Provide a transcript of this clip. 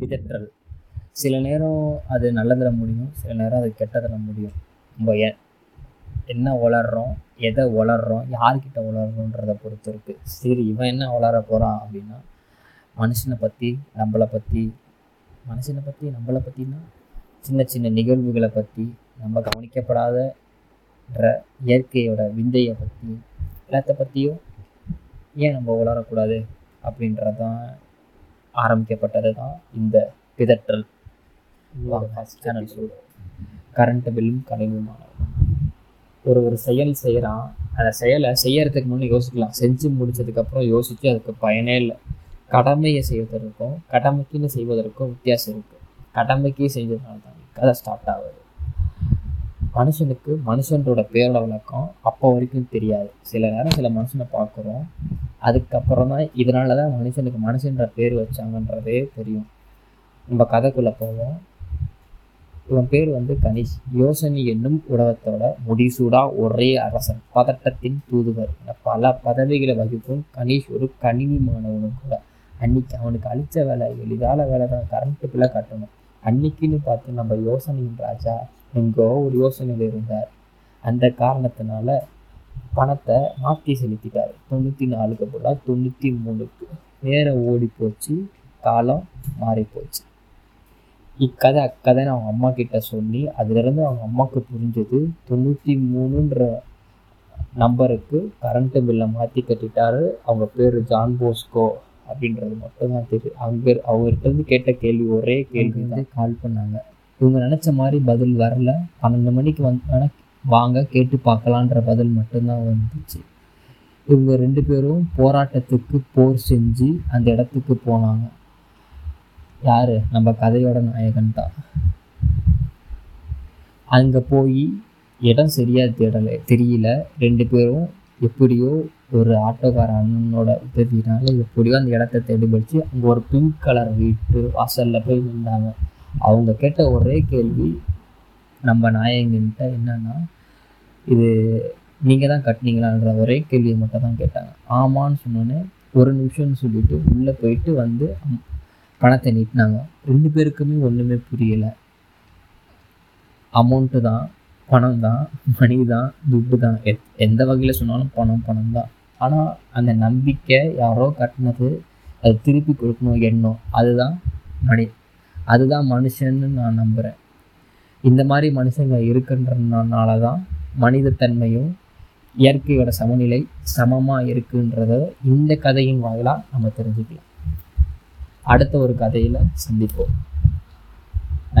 பிதற்றல். சில நேரம் அது நல்லதில் முடியும் சில நேரம் அது கெட்டதில் முடியும். நம்ம எ என்ன வளர்கிறோம் எதை வளர்கிறோம் யார்கிட்ட வளர்கிறோன்றத பொறுத்து இருக்குது சரி இவன் என்ன வளர போகிறான் அப்படின்னா மனுஷனை பற்றி நம்மளை பற்றி மனுஷனை பற்றி நம்மளை பற்றினா சின்ன சின்ன நிகழ்வுகளை பற்றி நம்ம கவனிக்கப்படாத இயற்கையோட விந்தையை பற்றி எல்லாத்த பற்றியும் ஏன் நம்ம வளரக்கூடாது அப்படின்றது தான் ஆரம்பிக்கப்பட்டது தான் இந்த பிதற்றல். கரண்ட் பில்லும் கழிவுமான ஒரு ஒரு செயல் செய்கிறான் அந்த செயலை செய்யறதுக்கு முன்னே யோசிக்கலாம். செஞ்சு முடிச்சதுக்கப்புறம் யோசித்து அதுக்கு பயனே இல்லை. கடமையை செய்வதற்கும் கடமைக்குன்னு செய்வதற்கும் வித்தியாசம் இருக்குது கடமைக்கு செஞ்சதுனால தான் கதை ஸ்டார்ட் ஆகுது. மனுஷனுக்கு மனுஷன்றோட பேரோட விளக்கம் அப்போ வரைக்கும் தெரியாது. சில நேரம் சில மனுஷனை பார்க்குறோம். அதுக்கப்புறம் தான் இதனால தான் மனுஷனுக்கு மனுஷன்ற பேர் வச்சாங்கன்றதே தெரியும். நம்ம கதைக்குள்ளே போவோம். இவன் பேர் வந்து கணேஷ். யோசனி என்னும் உலகத்தோட முடிசூடா ஒரே அரசன். பதட்டத்தின் தூதுவர். பல பதவிகளை வகிக்கும் கணேஷ் ஒரு கணினி மாணவனும் கூட. அன்னைக்கு அவனுக்கு அழிச்ச வேலை எளிதான வேலை தான். கரண்ட்டு கட்டணும். அன்னைக்குன்னு பார்த்து நம்ம யோசனையின் ராஜா எங்கோ ஒரு யோசனையில் இருந்தார். அந்த காரணத்தினால பணத்தை மாற்றி செலுத்திட்டார். தொண்ணூற்றி நாலுக்கு போல தொண்ணூற்றி மூணுக்கு நேரம் ஓடி போச்சு காலம் மாறி போச்சு. இக்கதை அக்கதைன்னு அவங்க அம்மா கிட்ட சொல்லி அதுலேருந்து அவங்க அம்மாவுக்கு புரிஞ்சது தொண்ணூற்றி மூணுன்ற நம்பருக்கு கரண்ட்டு பில்லை மாற்றி கட்டிட்டாரு அவங்க பேர் ஜான் போஸ்கோ அப்படின்றது மட்டும்தான் தெரியும் அவங்க அவர்கிட்ட கேட்ட கேள்வி ஒரே கேள்வி வந்து கால் பண்ணாங்க. இவங்க நினச்ச மாதிரி பதில் வரல. பன்னெண்டு மணிக்கு வந்து வாங்க கேட்டு பார்க்கலான்ற பதில் மட்டும்தான் வந்துச்சு. இவங்க ரெண்டு பேரும் போராட்டத்துக்கு போர் செஞ்சு அந்த இடத்துக்கு போனாங்க. யார்? நம்ம கதையோட நாயகன் தான். அங்கே போய் இடம் சரியாக தேடலை தெரியல. ரெண்டு பேரும் எப்படியோ ஒரு ஆட்டோக்கார அண்ணனோட உதவினால எப்படியோ அந்த இடத்த தேடிபடிச்சு அங்கே ஒரு பிங்க் கலர் வீட்டு வாசலில் போய் நின்றாங்க. அவங்க கேட்ட ஒரே கேள்வி நம்ம நாயகன்கிட்ட என்னன்னா இது நீங்கள் தான் கட்டினீங்களான்ற ஒரே கேள்வியை மட்டும் தான் கேட்டாங்க. ஆமான்னு சொன்னோன்னே ஒரு நிமிஷம்னு சொல்லிட்டு உள்ளே போயிட்டு வந்து பணத்தை நீட்டினாங்க. ரெண்டு பேருக்குமே ஒன்றுமே புரியலை. அமௌண்ட்டு தான் பணம் தான் மணி தான் துட்டு தான். எத் எந்த வகையில் சொன்னாலும் பணம் பணம் தான். ஆனால் அந்த நம்பிக்கை யாரோ கட்டினது அது திருப்பி கொடுக்கணும் எண்ணம். அதுதான் மணி அதுதான் மனுஷன்னு நான் நம்புகிறேன் இந்த மாதிரி மனுஷங்க இருக்குன்றனால தான் மனிதத்தன்மையும் இயற்கையோட சமநிலை சமமாக இருக்குன்றத இந்த கதையின் வாயிலாக நம்ம தெரிஞ்சுக்கலாம். அடுத்த ஒரு கதையில் சந்திப்போம்.